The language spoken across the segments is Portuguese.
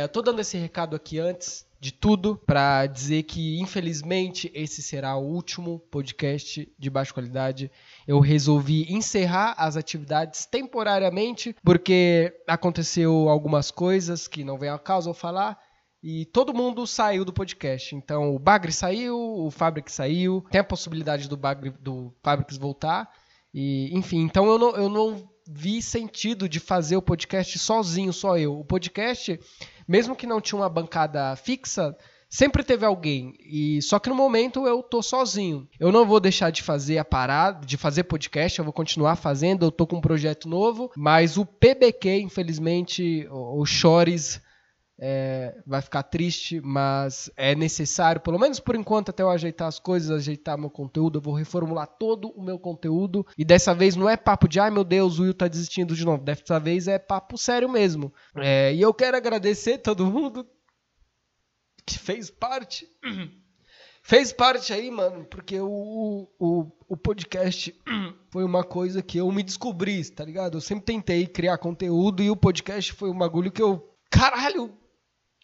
É, eu tô dando esse recado aqui antes de tudo para dizer que infelizmente esse será o último podcast de baixa qualidade. Eu resolvi encerrar as atividades temporariamente porque aconteceu algumas coisas que não vem ao caso eu falar e todo mundo saiu do podcast. Então o Bagre saiu, o Fabric saiu, tem a possibilidade do Bagre do Fabrics voltar e enfim, então eu não, eu não vi sentido de fazer o podcast sozinho, só eu. O podcast mesmo que não tinha uma bancada fixa, sempre teve alguém. E só que no momento eu tô sozinho. Eu não vou deixar de fazer a parada, de fazer podcast, eu vou continuar fazendo, eu tô com um projeto novo, mas o PBQ, infelizmente, o, Chores é, vai ficar triste, mas é necessário, pelo menos por enquanto, até eu ajeitar as coisas, ajeitar meu conteúdo. Eu vou reformular todo o meu conteúdo. E dessa vez não é papo de, ai meu Deus, o Will tá desistindo de novo. Dessa vez é papo sério mesmo. É, e eu quero agradecer todo mundo que fez parte. Fez parte aí, mano, porque o, o, o podcast foi uma coisa que eu me descobri, tá ligado? Eu sempre tentei criar conteúdo e o podcast foi um bagulho que eu. Caralho,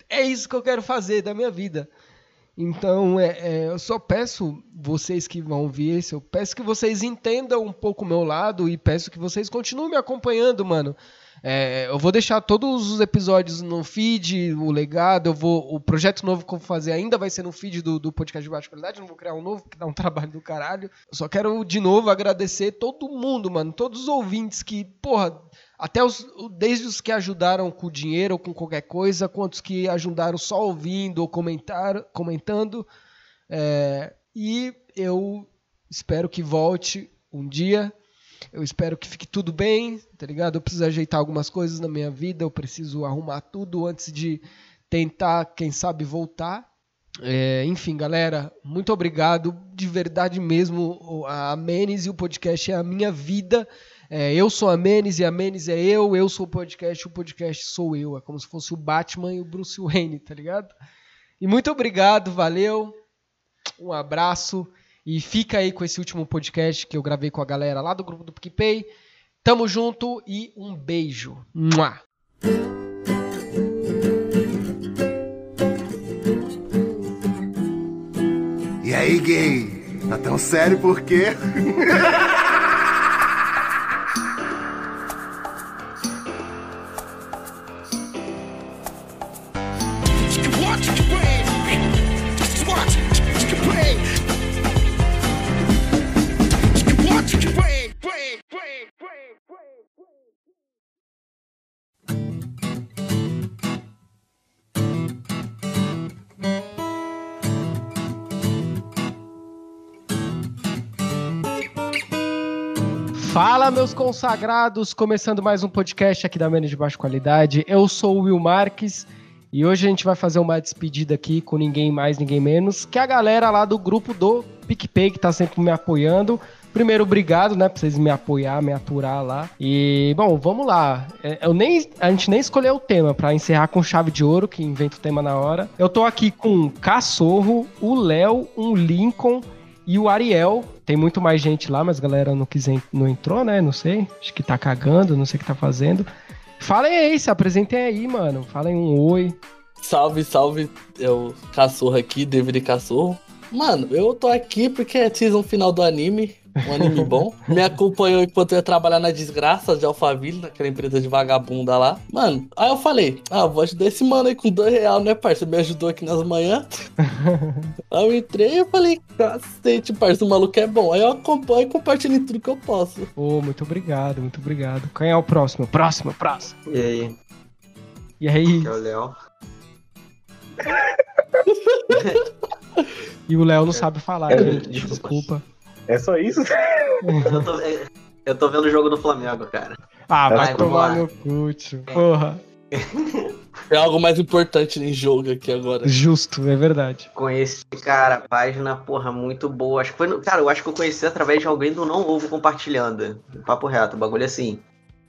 é isso que eu quero fazer da minha vida. Então, é, é, eu só peço vocês que vão ouvir esse, eu peço que vocês entendam um pouco o meu lado e peço que vocês continuem me acompanhando, mano. É, eu vou deixar todos os episódios no feed, o legado, eu vou. O projeto novo que eu vou fazer ainda vai ser no feed do, do podcast de baixa qualidade, não vou criar um novo, que dá um trabalho do caralho. Eu só quero de novo agradecer todo mundo, mano, todos os ouvintes que, porra, até os, desde os que ajudaram com dinheiro ou com qualquer coisa, quantos que ajudaram só ouvindo ou comentar, comentando. É, e eu espero que volte um dia. Eu espero que fique tudo bem, tá ligado? Eu preciso ajeitar algumas coisas na minha vida, eu preciso arrumar tudo antes de tentar, quem sabe, voltar. É, enfim, galera, muito obrigado. De verdade mesmo, a Menes e o podcast é a minha vida. É, eu sou a Menes e a Menes é eu, eu sou o podcast, o podcast sou eu. É como se fosse o Batman e o Bruce Wayne, tá ligado? E muito obrigado, valeu, um abraço e fica aí com esse último podcast que eu gravei com a galera lá do grupo do PicPay. Tamo junto e um beijo. Mua. E aí, gay? Tá tão sério por quê? Fala, meus consagrados! Começando mais um podcast aqui da Menos de Baixa Qualidade. Eu sou o Will Marques e hoje a gente vai fazer uma despedida aqui com ninguém mais, ninguém menos que a galera lá do grupo do PicPay que tá sempre me apoiando. Primeiro, obrigado, né, pra vocês me apoiar, me aturar lá. E, bom, vamos lá. É, eu nem, a gente nem escolheu o tema para encerrar com chave de ouro, que inventa o tema na hora. Eu tô aqui com o Cachorro, o Léo, um Lincoln e o Ariel, tem muito mais gente lá, mas a galera não, quis, não entrou, né? Não sei. Acho que tá cagando, não sei o que tá fazendo. Falem aí, se apresentem aí, mano. Falem um oi. Salve, salve. Eu, cachorro aqui, David Cachorro. Mano, eu tô aqui porque é season final do anime um anime bom. Me acompanhou enquanto eu ia trabalhar na desgraça de Alphaville, naquela empresa de vagabunda lá. Mano, aí eu falei, ah, vou ajudar esse mano aí com dois reais, né, parça? Me ajudou aqui nas manhãs. aí eu entrei e falei, cacete, parça, o maluco é bom. Aí eu acompanho e compartilho tudo que eu posso. Ô, oh, muito obrigado, muito obrigado. Quem é o próximo? Próximo, próximo. E aí? E aí? Aqui é o Léo. e o Léo não sabe falar, gente. Desculpa. É só isso? eu, tô, eu tô vendo o jogo do Flamengo, cara. Ah, vai, vai tomar no cu, porra. É algo mais importante em jogo aqui agora. Justo, é verdade. Conheci, cara, página, porra, muito boa. Acho que foi no, Cara, eu acho que eu conheci através de alguém do Não Ovo compartilhando. Papo reto, o bagulho assim.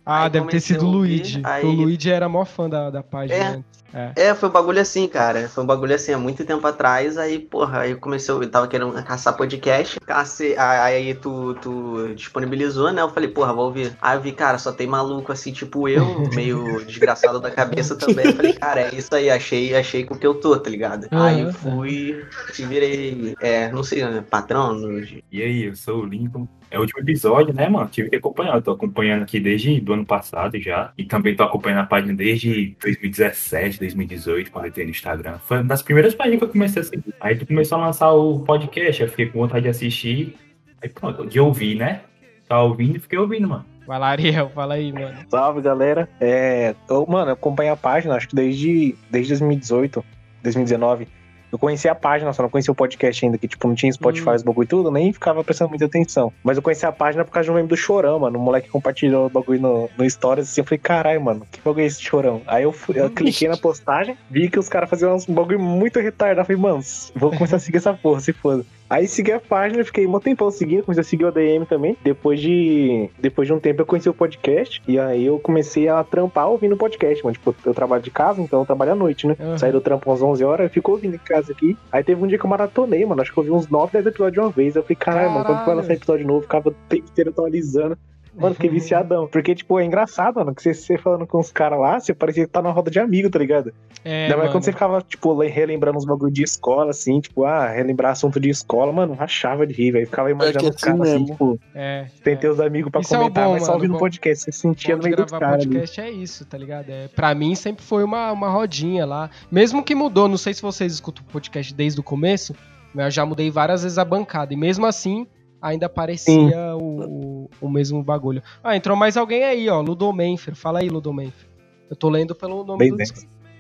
Ah, Aí deve ter sido o Luigi. aí- O Luigi era mó fã da, da página. É. antes. É. É, foi um bagulho assim, cara. Foi um bagulho assim há muito tempo atrás. Aí, porra, aí eu comecei, eu tava querendo caçar podcast. Cacei, aí tu, tu disponibilizou, né? Eu falei, porra, vou ouvir. Aí eu vi, cara, só tem maluco assim, tipo eu, meio desgraçado da cabeça também. Eu falei, cara, é isso aí, achei, achei com o que eu tô, tá ligado? Aí eu fui e virei, é, não sei, né, patrão. no- E aí, eu sou o Lincoln. É o último episódio, né, mano? Tive que acompanhar. Eu tô acompanhando aqui desde do ano passado já. E também tô acompanhando a página desde 2017, 2018, quando eu entrei no Instagram. Foi uma das primeiras páginas que eu comecei a seguir. Aí tu começou a lançar o podcast, eu fiquei com vontade de assistir. Aí pronto, de ouvir, né? Tá ouvindo e fiquei ouvindo, mano. Vai lá, Ariel, fala aí, mano. Salve, galera. É, eu, mano, eu acompanho a página, acho que desde, desde 2018, 2019. Eu conheci a página, só não conhecia o podcast ainda, que tipo, não tinha Spotify, Hum. os bagulho e tudo, nem ficava prestando muita atenção. Mas eu conheci a página por causa de um meme do Chorão, mano. O moleque compartilhou o bagulho no, no Stories assim, eu falei, caralho, mano, que bagulho é esse Chorão? Aí eu, fui, eu cliquei na postagem, vi que os caras faziam uns bagulho muito retardado. Eu falei, mano, vou começar a seguir essa porra, se foda. Aí segui a página, fiquei um tempão seguindo, comecei a seguir o ADM também. Depois de, depois de um tempo eu conheci o podcast. E aí eu comecei a trampar ouvindo o podcast, mano. Tipo, eu trabalho de casa, então eu trabalho à noite, né? Uhum. Saí do trampo às 11 horas, eu fico ouvindo em casa aqui. Aí teve um dia que eu maratonei, mano. Acho que eu ouvi uns 9, 10 episódios de uma vez. Eu falei, caralho, mano, quando vai lançar episódio novo, eu ficava o tempo inteiro atualizando. Mano, fiquei viciadão. Porque, tipo, é engraçado, mano, que você, você falando com os caras lá, você parecia que tá numa roda de amigo, tá ligado? É, Ainda mais quando você ficava, tipo, le- relembrando uns bagulho de escola, assim, tipo, ah, relembrar assunto de escola, mano, rachava de rir, velho. Ficava imaginando É os assim caras assim, tipo, É, tem é. teus amigos pra Isso é o comentar, bom, mas só ouvindo bom. podcast, você sentia no meio dos gravar caras ali. podcast é isso, tá ligado? É, pra mim sempre foi uma, uma rodinha lá. Mesmo que mudou, não sei se vocês escutam o podcast desde o começo, mas eu já mudei várias vezes a bancada. E mesmo assim, ainda parecia o, o, o mesmo bagulho. Ah, entrou mais alguém aí, ó. Ludomenfer. Fala aí, Ludomenfer. Eu tô lendo pelo nome Bem do.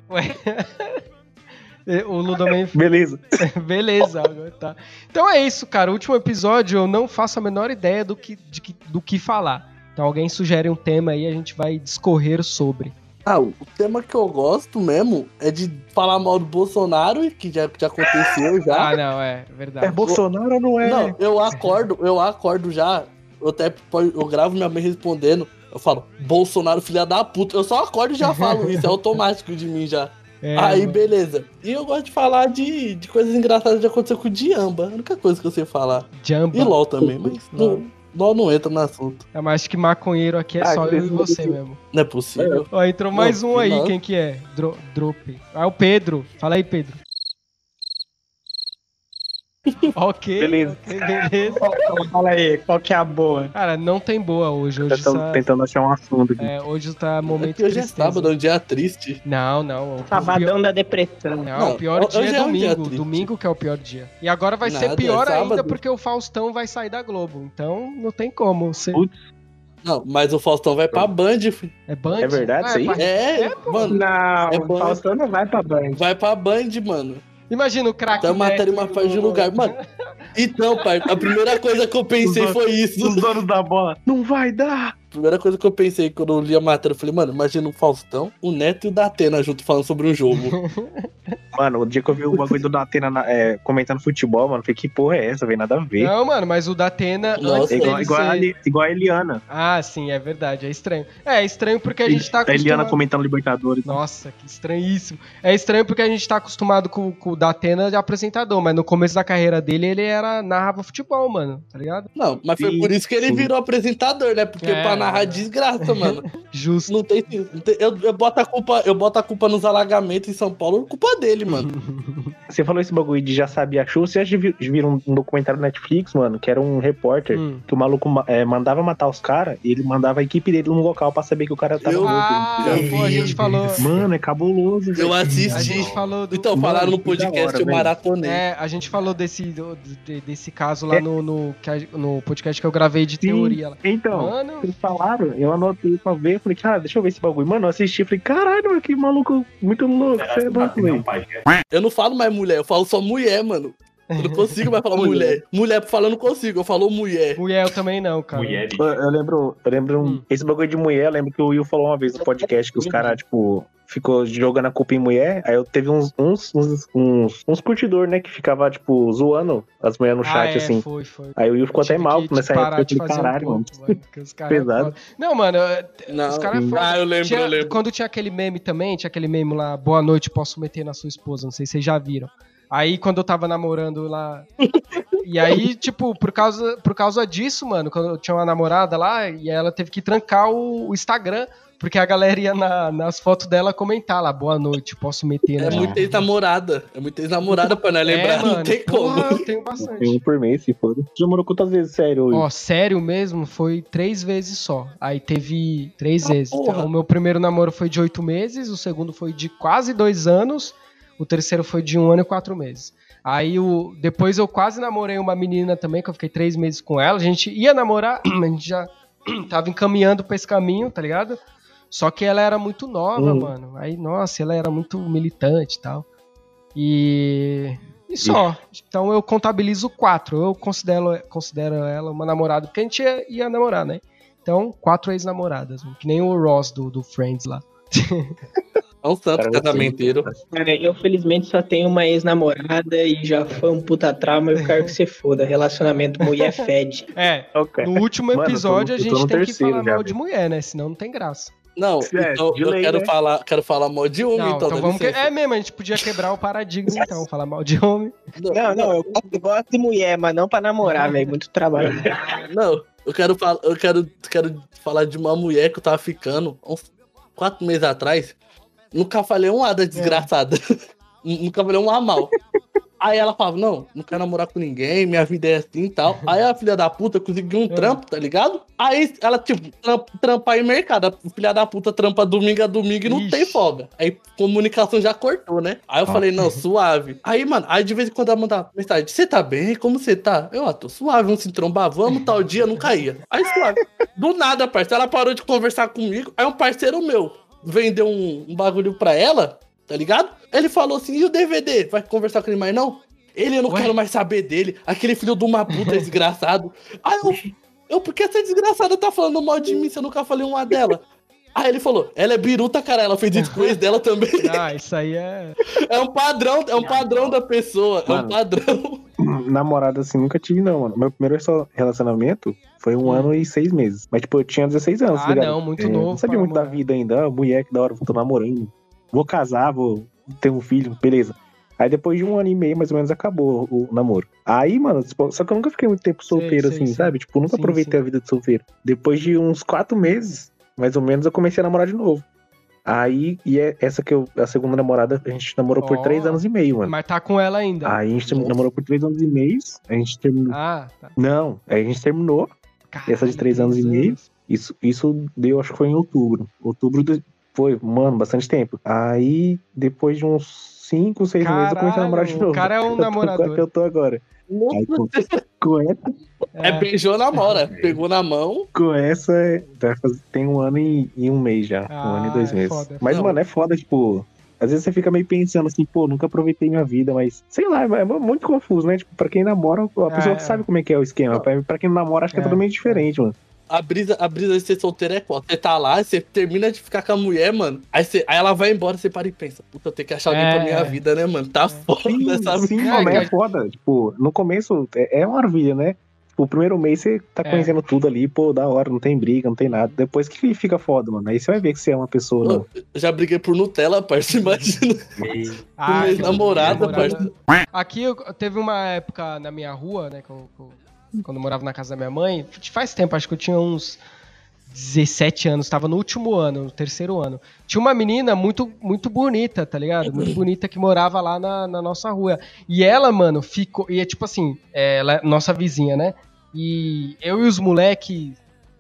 Ué. o Ludomenfer. Beleza. Beleza, agora tá. Então é isso, cara. O último episódio eu não faço a menor ideia do que, de do que falar. Então alguém sugere um tema aí, a gente vai discorrer sobre. Ah, o tema que eu gosto mesmo é de falar mal do Bolsonaro, que já, já aconteceu já. Ah, não, é verdade. É Bolsonaro ou não é? Não, eu acordo, eu acordo já. Eu até eu gravo minha mãe respondendo. Eu falo, Bolsonaro, filha da puta. Eu só acordo e já falo isso, é automático de mim já. É, Aí, mano. beleza. E eu gosto de falar de, de coisas engraçadas que aconteceu com o Diamba. A única coisa que eu sei falar. Jamba. E LOL também, mas não, LOL não entra no assunto. É, mas acho que maconheiro aqui é Ah, só que eu e você mesmo. Não é possível. Ó, entrou mais Não, um aí, não. quem que é? Dro Drop. Ah, o Pedro. Fala aí, Pedro. Ok. Beleza. ok, beleza. Fala aí, qual que é a boa? Cara, não tem boa hoje. Hoje Tentando, tá, tentando achar um assunto aqui. é, hoje tá É momento que hoje é sábado, é um dia triste. Não, não. pior- Sabadão da depressão. Não, Não, o pior dia é é um dia domingo. domingo que é o pior dia. E agora vai ser Nada, pior é ainda porque o Faustão vai sair da Globo. Então não tem como. Você... Putz. Não, mas o Faustão vai pra Band, filho. É Band? É verdade isso aí? pra- É, mano. Não, É o. Faustão não vai pra Band. Vai pra Band, mano. Imagina o craque. Matéria Neto uma faz de lugar. Mano, então, pai, a primeira coisa que eu pensei Os foi isso. Os donos da bola. Não vai dar! Primeira coisa que eu pensei quando eu li a matéria, eu falei, mano, imagina o Faustão, o Neto e o Datena junto falando sobre um jogo. Mano, o dia que eu vi o bagulho do Datena na- é, comentando futebol, mano, eu falei, que porra é essa, velho? Nada a ver. Não, mano, mas o Datena. Nossa, É igual, igual, a, ser- igual a Eliana. Ah, sim, é verdade. É estranho. É, é estranho porque a gente tá a Eliana acostumado. comentando Libertadores. Nossa, que estranhíssimo. É estranho porque a gente tá acostumado com, com o Datena de apresentador, mas no começo da carreira dele ele era narrava futebol, mano, tá ligado? Não, mas foi Sim, por isso que ele sim. virou apresentador, né? Porque É. pra narrar desgraça, mano. Justo. Não tem, não tem- eu, eu boto a culpa, eu boto a culpa nos alagamentos em São Paulo, culpa dele, mano. Você falou esse bagulho de já sabia show. Vocês já vi- viram um documentário na Netflix, mano, que era um repórter Hum. que o maluco ma- é, mandava matar os caras e ele mandava a equipe dele num local pra saber que o cara tava Eu- morto. Ah, Eu pô, a gente falou. Mano, é cabuloso. Eu assisti. A gente falou do. Então, Mano, falaram no podcast, hora, eu maratonei. É, a gente falou desse, do- de- desse caso lá É. no, no, no podcast que eu gravei de Sim. teoria lá. Então, Mano, eles falaram, eu anotei pra ver, falei, cara, deixa eu ver esse bagulho. Mano, eu assisti, falei, caralho, mano, que maluco muito louco, você é louco, velho. Eu não falo mais mulher, eu falo só mulher, mano. Eu não consigo mais falar mulher. Mulher pra falar eu não consigo, eu falo mulher. mulher eu também não, cara. Mulher, Eu, eu lembro, eu lembro, um- Hum. esse bagulho de mulher, eu lembro que o Will falou uma vez no podcast que os caras, tipo, ficou jogando a culpa em mulher, aí eu teve uns, uns, uns, uns, uns curtidor, né, que ficava, tipo, zoando as mulheres no Ah, chat, é, assim. Foi, foi. Aí o Will ficou até mal nessa que época. de falei, fazer um caralho, mano. Pesado. Não, mano, Não. os caras foda. Ah, eu lembro, Tinha- eu lembro. Quando tinha aquele meme também, tinha aquele meme lá, boa noite, posso meter na sua esposa, não sei se vocês já viram. Aí quando eu tava namorando lá. e aí, tipo, por causa, por causa disso, mano, quando eu tinha uma namorada lá, e ela teve que trancar o, o Instagram, porque a galera ia na- nas fotos dela comentar lá, boa noite, posso meter É na muito ex-namorada. É muito ex-namorada pra não lembrar. não tem como. porra, eu tenho Tem bastante. um por mês, se foda. Já morou quantas vezes, sério? Will? Ó, sério mesmo, foi três vezes só. Aí teve três Ah, vezes. porra. Então, o meu primeiro namoro foi de oito meses, o segundo foi de quase dois anos, o terceiro foi de um ano e quatro meses. Aí o, depois eu quase namorei uma menina também, que eu fiquei três meses com ela. A gente ia namorar, a gente já tava encaminhando pra esse caminho, tá ligado? Só que ela era muito nova, Uhum. mano. Aí, nossa, ela era muito militante e tal. E. E só. Então eu contabilizo quatro. Eu considero, considero ela uma namorada, porque a gente ia, ia namorar, né? Então, quatro ex-namoradas. Que nem o Ross do, do Friends lá. É um santo Cara, casamenteiro. Cara, eu felizmente só tenho uma ex-namorada e já foi um puta trauma. Eu quero que você foda. Relacionamento mulher fede. É, Ok. no último Mano, eu tô episódio a gente tem que falar já, mal de mulher, né? Senão não tem graça. Não, É, então eu lei, quero, né? falar, quero falar mal de homem, Não, então. então vamos. Que... É mesmo, a gente podia quebrar o paradigma, então. Falar mal de homem. Não, não, eu gosto- eu gosto de mulher, mas não pra namorar, velho. Muito trabalho. Não, eu quero, falar, eu quero, quero falar de uma mulher que eu tava ficando uns quatro meses atrás. Nunca falei um A da desgraçada. Nunca falei um A mal. Aí ela falava, não, não quero namorar com ninguém, minha vida é assim e tal. Aí a filha da puta conseguiu um trampo, tá ligado? Aí ela, tipo, trampa, trampa aí mercado. A filha da puta trampa domingo a domingo e não Ixi. tem folga. Aí comunicação já cortou, né? Aí eu falei, não, suave. Aí, mano, aí de vez em quando ela mandava mensagem, você tá bem? Como você tá? Eu, ah, tô suave, vamos se trombar, vamos, tal dia, não caía. Aí suave. Do nada, parceiro, ela parou de conversar comigo. Aí um parceiro meu vendeu um, um bagulho pra ela, tá ligado? Ele falou assim, e o DVD? Vai conversar com ele mais não? Ele, eu não Ué? quero mais saber dele. Aquele filho de uma puta desgraçado. Aí eu, eu, por que essa desgraçada tá falando mal de mim se eu nunca falei uma dela? Aí ele falou, ela é biruta, cara, ela fez isso com o dela também. Ah, isso aí é. É um padrão, é um padrão da pessoa, é um Mano. padrão. Namorada assim nunca tive, não, mano. Meu primeiro relacionamento foi um Hum. ano e seis meses. Mas, tipo, eu tinha 16 anos, Ah, tá ligado? não, muito É, novo Não sabia muito da vida ainda. Ah, mulher, que da hora, tô namorando. Vou casar, vou ter um filho, beleza. Aí depois de um ano e meio, mais ou menos, acabou o namoro. Aí, mano, tipo, só que eu nunca fiquei muito tempo solteiro, sei, assim, sei. sabe? Tipo, nunca Sim, aproveitei sim. a vida de solteiro. Depois de uns quatro meses, mais ou menos, eu comecei a namorar de novo. Aí, e é essa que eu, a segunda namorada, a gente namorou por Ó. três anos e meio, mano. Mas tá com ela ainda. Aí a gente Nossa. namorou por três anos e meio, a gente terminou. Ah, tá. Não, aí a gente terminou. Essa de três anos e meio? Isso, isso deu, acho que foi em outubro. Outubro do- foi, mano, bastante tempo. Aí, depois de uns cinco, seis meses, eu comecei a namorar de novo. o cara é um Eu tô- namorador. que eu tô agora. Aí, com, com essa, É, beijou na mora, pegou na mão. com essa, tem um ano e, e um mês já. um Ah, ano e dois é meses. foda, é mas, foda. mano, é foda, tipo. Às vezes você fica meio pensando assim, pô, nunca aproveitei minha vida, mas sei lá, é muito confuso, né? Tipo, pra quem namora, a pessoa é. sabe como é que é o esquema. Pra, pra quem não namora, acho que é, É, totalmente diferente, mano. A brisa, a brisa de ser solteiro é qual? Você tá lá, você termina de ficar com a mulher, mano. Aí, você, aí ela vai embora, você para e pensa, puta, eu tenho que achar alguém É. pra minha vida, né, mano? Tá foda Sim, essa sim, É, mano, é, que- foda. Tipo, no começo é, é uma maravilha, né? O primeiro mês você tá É. conhecendo tudo ali, pô, da hora, não tem briga, não tem nada. Depois que fica foda, mano. Aí você vai ver que você é uma pessoa, não. Eu já briguei por Nutella, parça, imagina. Ah, que- namorada, Aqui eu, teve uma época na minha rua, né? que eu- que eu- quando eu morava na casa da minha mãe. Faz tempo, acho que eu tinha uns 17 anos, tava no último ano, no terceiro ano. Tinha uma menina muito, muito bonita, tá ligado? Muito bonita que morava lá na, na nossa rua. E ela, mano, ficou. E é tipo assim, é, ela é nossa vizinha, né? E eu e os moleque,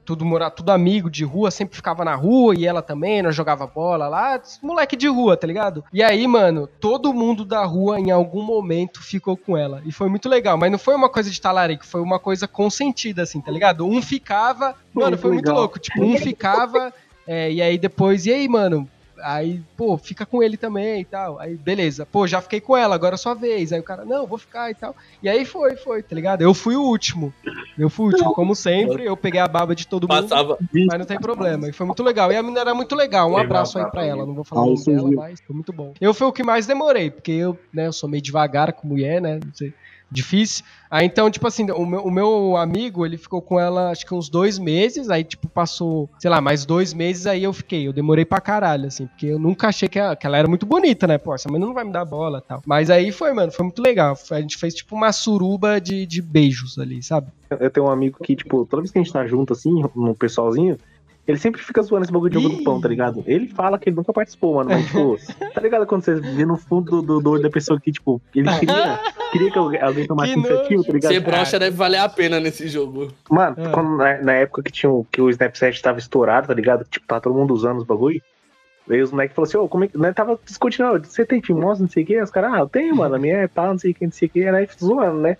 tudo morar, tudo amigo de rua, sempre ficava na rua e ela também, nós jogava bola lá, moleque de rua, tá ligado? E aí, mano, todo mundo da rua em algum momento ficou com ela. E foi muito legal, mas não foi uma coisa de talarico, foi uma coisa consentida assim, tá ligado? Um ficava, mano, foi muito louco, tipo, um ficava é, e aí depois, e aí, mano, Aí, pô, fica com ele também e tal. Aí, beleza. Pô, já fiquei com ela, agora é sua vez. Aí o cara, não, vou ficar e tal. E aí foi, foi, tá ligado? Eu fui o último. Eu fui o último, como sempre. Eu peguei a baba de todo mundo. Passava. Mas não tem problema. E foi muito legal. E a menina era muito legal. Um Legal, abraço aí pra ela. Não vou falar o nome isso dela, mas foi muito bom. Eu fui o que mais demorei, porque eu, né, eu sou meio devagar com mulher, né? Não sei. Difícil. Aí então, tipo assim, o meu, o meu amigo, ele ficou com ela acho que uns dois meses. Aí, tipo, passou, sei lá, mais dois meses. Aí eu fiquei. Eu demorei pra caralho, assim, porque eu nunca achei que ela, que ela era muito bonita, né? Pô, essa não vai me dar bola tal. Mas aí foi, mano, foi muito legal. A gente fez, tipo, uma suruba de, de beijos ali, sabe? Eu tenho um amigo que, tipo, toda vez que a gente tá junto, assim, no pessoalzinho, ele sempre fica zoando esse bagulho de jogo Ih. do pão, tá ligado? Ele fala que ele nunca participou, mano, mas, tipo, tá ligado quando você vê no fundo do, do olho da pessoa que, tipo, ele queria, queria que alguém tomasse Que iniciativa, tá ligado? Ser broxa deve valer a pena nesse jogo. Mano, É. quando, na, na época que, tinha, o- que o Snapchat tava estourado, tá ligado? Tipo, tava todo mundo usando os bagulho. Aí os moleques falaram assim, ô, como é que. Né, tava discutindo, você tem Fimosa, não sei o que? Os caras, ah, eu tenho, mano, a minha é pá, não sei o que, não sei o que, aí zoando, né?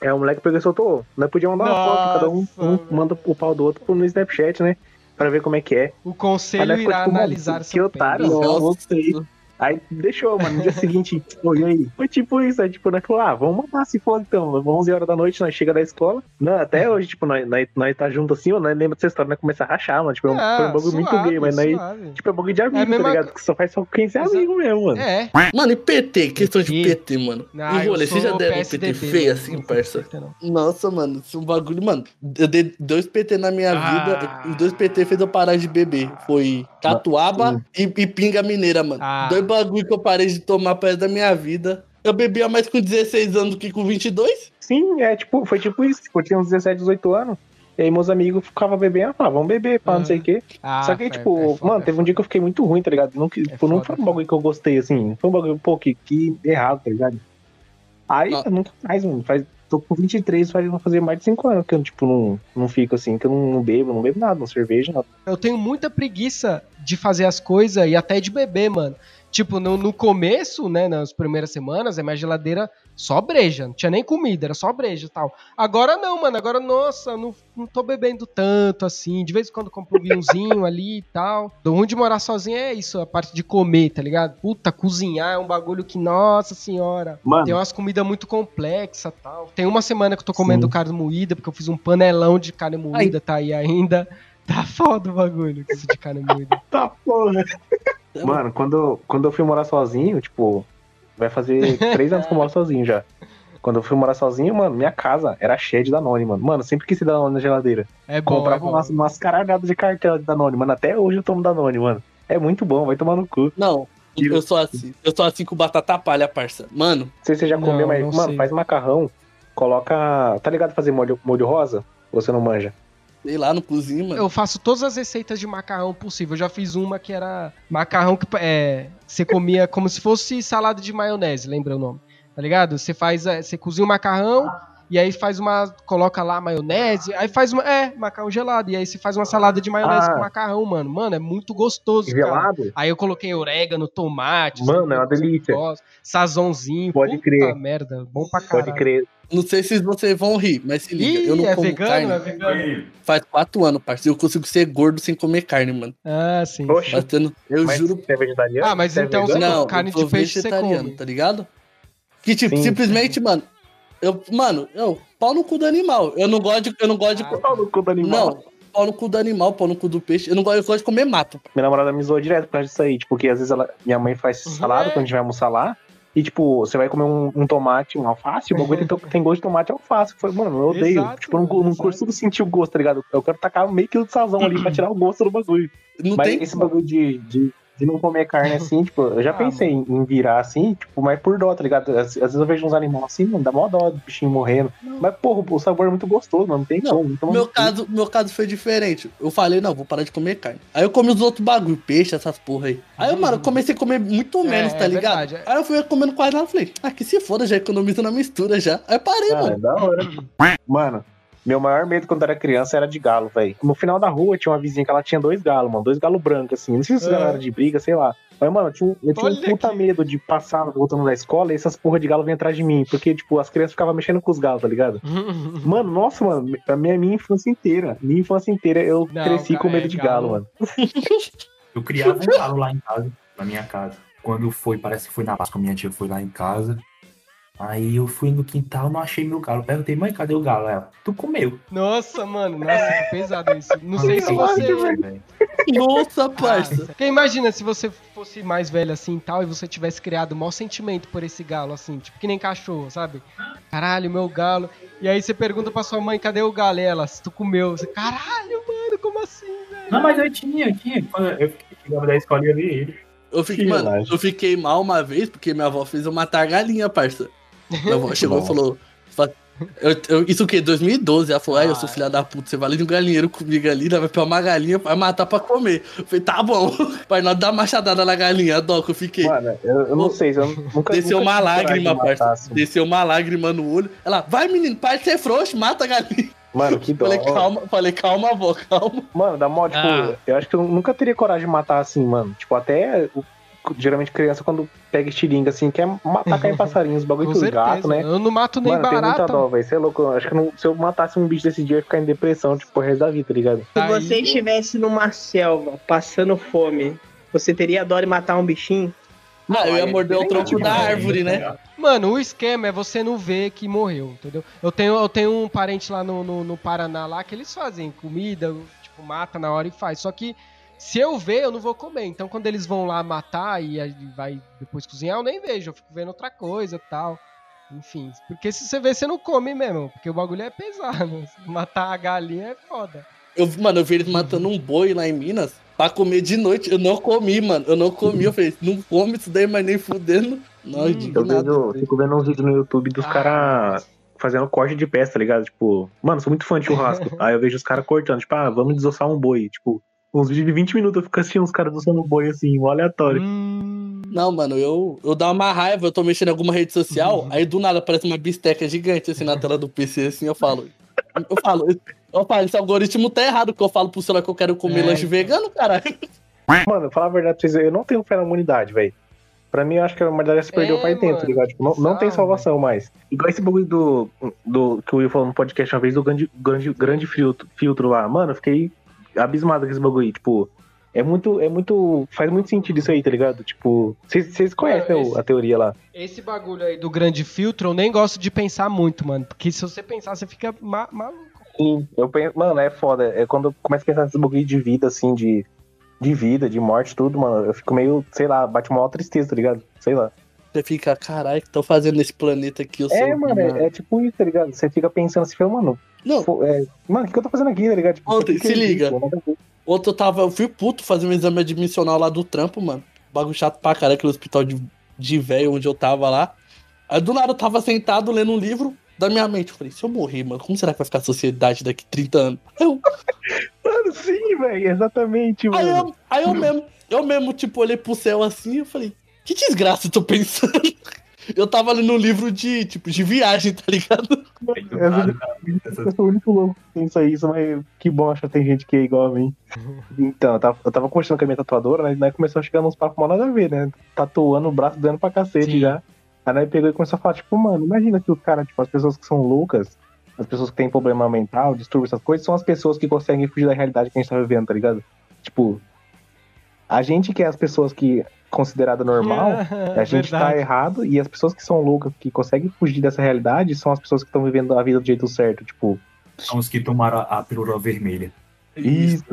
É, o moleque pegou e soltou, nós podíamos mandar uma foto, cada um, Nossa, um manda o pau do outro no Snapchat, né? Pra ver como é que é. O conselho nós ficou irá analisar que essa otário, pena. né? Eu Nossa. gostei. Aí deixou, mano. No dia seguinte, e aí? Foi tipo isso. Aí, tipo, nós falou, ah, vamos mandar se for então. 11 horas da noite, nós chega da escola. Não, até hoje, tipo, nós, nós, nós tá junto assim, ó, nós lembra dessa história, nós começa a rachar, mano. Tipo, é um, Ah, foi um bagulho muito suave, gay, mas nós. suave. Tipo, é bagulho de amigo, É a mesma tá ligado? Que só faz só quem ser Exa- amigo mesmo, mano. É. Mano, e PT? Questão de PT? Mano. Ah, e eu rolê, vocês já deram um PSDB, PT feio mano. assim, parça? Nossa, mano, esse é um bagulho, mano. Eu dei dois PT na minha Ah. vida. Os dois PT fez eu parar de beber. Foi catuaba e, e pinga mineira, mano. Ah. Dois bagulho que eu parei de tomar perto da minha vida. Eu bebia mais com 16 anos do que com 22. Sim, é tipo, foi tipo isso. Tipo, eu tinha uns 17, 18 anos. E aí meus amigos ficavam bebendo, ah, vamos beber, pá, não sei o quê. Ah, Só que, é- tipo, é foda, mano, é teve um dia que eu fiquei muito ruim, tá ligado? Não, que- tipo, não foi é um bagulho que eu gostei, assim. Foi um bagulho, pô, que, que errado, tá ligado? Aí, eu nunca mais, mano. Faz, tô com 23, faz, vai fazer mais de 5 anos que eu, tipo, não, não fico assim, que eu não, não bebo, não bebo nada, não cerveja, nada. Eu tenho muita preguiça de fazer as coisas e até de beber, mano. Tipo, no, no começo, né, nas primeiras semanas, a minha geladeira só breja. Não tinha nem comida, era só breja e tal. Agora não, mano. Agora, nossa, não, não tô bebendo tanto assim. De vez em quando compro um vinhozinho ali e tal. Do ruim de morar sozinho é isso, a parte de comer, tá ligado? Puta, cozinhar é um bagulho que, nossa senhora. Mano, Tem umas comidas muito complexas e tal. Tem uma semana que eu tô comendo Sim. carne moída, porque eu fiz um panelão de carne moída, tá aí ainda. Tá foda o bagulho isso de carne moída. tá porra. Mano, quando, quando eu fui morar sozinho, tipo, vai fazer 3 anos que eu moro sozinho já. Quando eu fui morar sozinho, mano, minha casa era cheia de Danone, mano. Mano, sempre quis Danone na geladeira. É bom, é Comprava bom. umas, umas caralhadas de cartela de Danone, mano. Até hoje eu tomo Danone, mano. É muito bom, vai tomar no cu. Não, Tiro. eu sou assim. Eu sou assim com batata palha, parça. Mano, Não sei se você já Não, comeu, mas, não mano, sei. faz macarrão, coloca. Tá ligado fazer molho, molho rosa? Você não manja? Sei lá, no cozinho, mano. Eu faço todas as receitas de macarrão possível. Eu já fiz uma que era macarrão que é, você comia como se fosse salada de maionese, lembra o nome? Tá ligado? Você faz, é, você cozinha o macarrão e aí faz uma, coloca lá maionese, aí faz uma, é, macarrão gelado e aí você faz uma salada de maionese Ah. com macarrão, mano. Mano, é muito gostoso, cara. Gelado? Aí eu coloquei orégano, tomate, Mano, é uma delícia. Gosto. Sazãozinho. Pode puta crer. merda, bom pra caralho. Pode crer. Não sei se vocês vão rir, mas se liga. Ih, eu não é como vegano, carne é vegano. faz quatro anos, parceiro. Eu consigo ser gordo sem comer carne, mano. Ah, sim. Oxe, Batendo, eu mas juro. você é vegetariano? Ah, mas Você é então vegano? você- Não, carne de peixe você vegetariano, come. tá ligado? Que tipo, Sim. simplesmente, mano. Eu, mano, eu, pau no cu do animal. Eu não gosto de. Eu não gosto de. Ah, Pau no cu do animal. Não, pau no cu do animal, pau no cu do peixe. Eu não gosto, eu gosto de comer mato. Minha namorada me zoou direto por causa disso aí. Tipo, porque às vezes ela, minha mãe faz Uhum. salada É. quando a gente vai almoçar lá. E, tipo, você vai comer um, um tomate, um alface, o bagulho tem, tem gosto de tomate e alface. Falei, mano, eu odeio. Exato, tipo, eu não, não consigo sentir o gosto, tá ligado? Eu quero tacar meio quilo de sazão ali pra tirar o gosto do bagulho. Não mas tem. esse bagulho de, de, de não comer carne assim, tipo, eu já Ah, pensei em, em virar assim, tipo, mas por dó, tá ligado? Às, às vezes eu vejo uns animais assim, mano, dá mó dó do bichinho morrendo. Mas, porra, o sabor é muito gostoso, mano, não tem Não, como. Então, Meu caso, meu caso foi diferente. Eu falei, não, vou parar de comer carne. Aí eu comi os outros bagulho, peixe, essas porra aí. Aí, eu, mano, eu comecei a comer muito menos, É, tá é ligado? verdade, é. Aí eu fui comendo quase nada, falei, ah, que se foda, já economizo na mistura já. Aí parei, Ah, é mano. da hora. Mano, meu maior medo quando era criança era de galo, velho. No final da rua tinha uma vizinha que ela tinha dois galos, mano. Dois galos brancos, assim. Não sei se os galos eram de briga, sei lá. Mas, mano, eu tinha, um- eu tinha um puta que- medo de passar voltando da escola e essas porra de galo vinham atrás de mim. Porque, tipo, as crianças ficavam mexendo com os galos, tá ligado? Mano, nossa, mano, a minha, minha infância inteira, minha infância inteira, eu Não, cresci ca- com medo é, de galo- galo, mano. Eu criava um galo lá em casa, na minha casa. Quando foi, parece que foi na Páscoa, minha tia foi lá em casa. Aí eu fui no quintal, não achei meu galo. Perguntei, mãe, cadê o galo? Ela, tu comeu. Nossa, mano, nossa, que pesado isso. Não sei se Eu você. velho. Nossa, parça. Porque imagina se você fosse mais velho assim e tal, e você tivesse criado o maior sentimento por esse galo, assim, tipo que nem cachorro, sabe? Caralho, meu galo. E aí você pergunta pra sua mãe, cadê o galo? E ela, se tu comeu. Você, caralho, mano, como assim, velho? Não, mas eu tinha, eu tinha. Eu chegava da escola e ver ele. Eu fiquei, Que mano, eu fiquei mal uma vez porque minha avó fez eu matar a galinha, parça. Minha avó chegou e falou. fa- eu- eu- isso o quê? 2012? Ela falou, ai, eu sou Ah. filha da puta, você vai ali no galinheiro comigo ali, né, vai pegar uma galinha, vai matar pra comer. Eu falei, tá bom. Pai, nós dá uma machadada na galinha, a dó que eu fiquei. Mano, eu, eu não sei, eu nunca Desceu nunca uma lágrima, de matar, parça. assim. Desceu uma lágrima no olho. Ela, vai menino, para de ser frouxo, mata a galinha. Mano, que dó. Falei, calma, falei, calma, avó, calma. Mano, dá mó, tipo, Ah. eu acho que eu nunca teria coragem de matar assim, mano. Tipo, até geralmente criança quando pega estilinga assim, quer matar cair passarinhos, bagulho certeza. gato, né? Eu não mato nem Mano, tem muita barata. dó, velho. Você é louco. Acho que não- se eu matasse um bicho desse dia, eu ia ficar em depressão, tipo, o resto da vida, tá ligado? Se Aí- você estivesse numa selva, passando fome, você teria dó de matar um bichinho? Ah, eu ia aí é morder o tronco da mano. árvore, né? Mano, o esquema é você não ver que morreu, entendeu? Eu tenho, eu tenho um parente lá no, no, no Paraná lá que eles fazem comida, tipo, mata na hora e faz. Só que se eu ver, eu não vou comer. Então quando eles vão lá matar e vai depois cozinhar, eu nem vejo. Eu fico vendo outra coisa e tal. Enfim, porque se você ver, você não come mesmo. Porque o bagulho é pesado. Matar a galinha é foda. Eu, mano, eu vi eles matando um boi lá em Minas pra comer de noite. Eu não comi, mano. Eu não comi. Eu falei, não come isso daí, mas nem fudendo. Não, Hum, Eu indignado. vejo, fico vendo uns vídeos no YouTube dos Ah. caras fazendo corte de peça, tá ligado? Tipo, mano, sou muito fã de churrasco. Aí eu vejo os caras cortando, tipo, ah, vamos desossar um boi. Tipo, uns vídeos de 20 minutos eu fico assistindo os caras desossando um boi assim, mó aleatório. Hum, Não, mano, eu, eu dá uma raiva, eu tô mexendo em alguma rede social, aí do nada aparece uma bisteca gigante assim na tela do PC, assim, eu falo. Eu falo, eu falo, esse algoritmo tá errado, que eu falo pro celular que eu quero comer É, lanche então. vegano, caralho. Mano, falar a verdade pra vocês, eu não tenho fé na humanidade, velho. Pra mim, eu acho que a humanidade se perdeu É, faz tempo, tá ligado? Tipo, não, não tem salvação mais. Igual esse bagulho do, do que o Will falou no podcast uma vez, do grande, grande, grande filtro, filtro lá. Mano, eu fiquei abismado com esse bagulho aí. Tipo, é muito, é muito. Faz muito sentido isso aí, tá ligado? Tipo, vocês conhecem Mano, esse- a teoria lá. Esse bagulho aí do grande filtro, eu nem gosto de pensar muito, mano. Porque se você pensar, você fica ma maluco. Sim, eu penso, mano, é foda. É quando eu começo a pensar nesse bagulho de vida, assim, de, de vida, de morte, tudo, mano, eu fico meio, sei lá, bate uma maior tristeza, tá ligado? Sei lá. Você fica, caralho, que tô fazendo nesse planeta aqui? Eu sou. É, mano, é, é tipo isso, tá ligado? Você fica pensando assim, mano, Não, pô, é, mano, o que, que eu tô fazendo aqui, tá ligado? Tipo, Ontem, se liga. Outro eu tava, eu fui puto fazer um exame admissional lá do trampo, mano. Bagulho chato pra caralho, aquele hospital de, de velho onde eu tava lá. Aí do nada eu tava sentado lendo um livro da minha mente. Eu falei, se eu morrer, mano, como será que vai ficar a sociedade daqui 30 anos? Aí eu, Mano, sim, velho, exatamente, aí mano. eu, aí eu mesmo, eu mesmo, tipo, olhei pro céu assim e falei, que desgraça eu tô pensando? Eu tava lendo um livro de, tipo, de viagem, tá ligado? Eu sou o único louco que pensa isso, mas que bom achar que tem gente que é igual a mim. Então, eu tava, eu tava conversando com a minha tatuadora, né? Nós começou a chegar nos papos mal nada a ver, né? Tatuando o braço dando pra cacete Sim. já. Aí nós pegou e começou a falar, tipo, mano, imagina que os caras, tipo, as pessoas que são loucas, as pessoas que têm problema mental, distúrbio, essas coisas, são as pessoas que conseguem fugir da realidade que a gente tá vivendo, tá ligado? Tipo, a gente que é as pessoas que considerada normal, a gente tá Verdade. errado e as pessoas que são loucas, que conseguem fugir dessa realidade, são as pessoas que estão vivendo a vida do jeito certo, tipo. São os que tomaram a a pílula vermelha. Isso.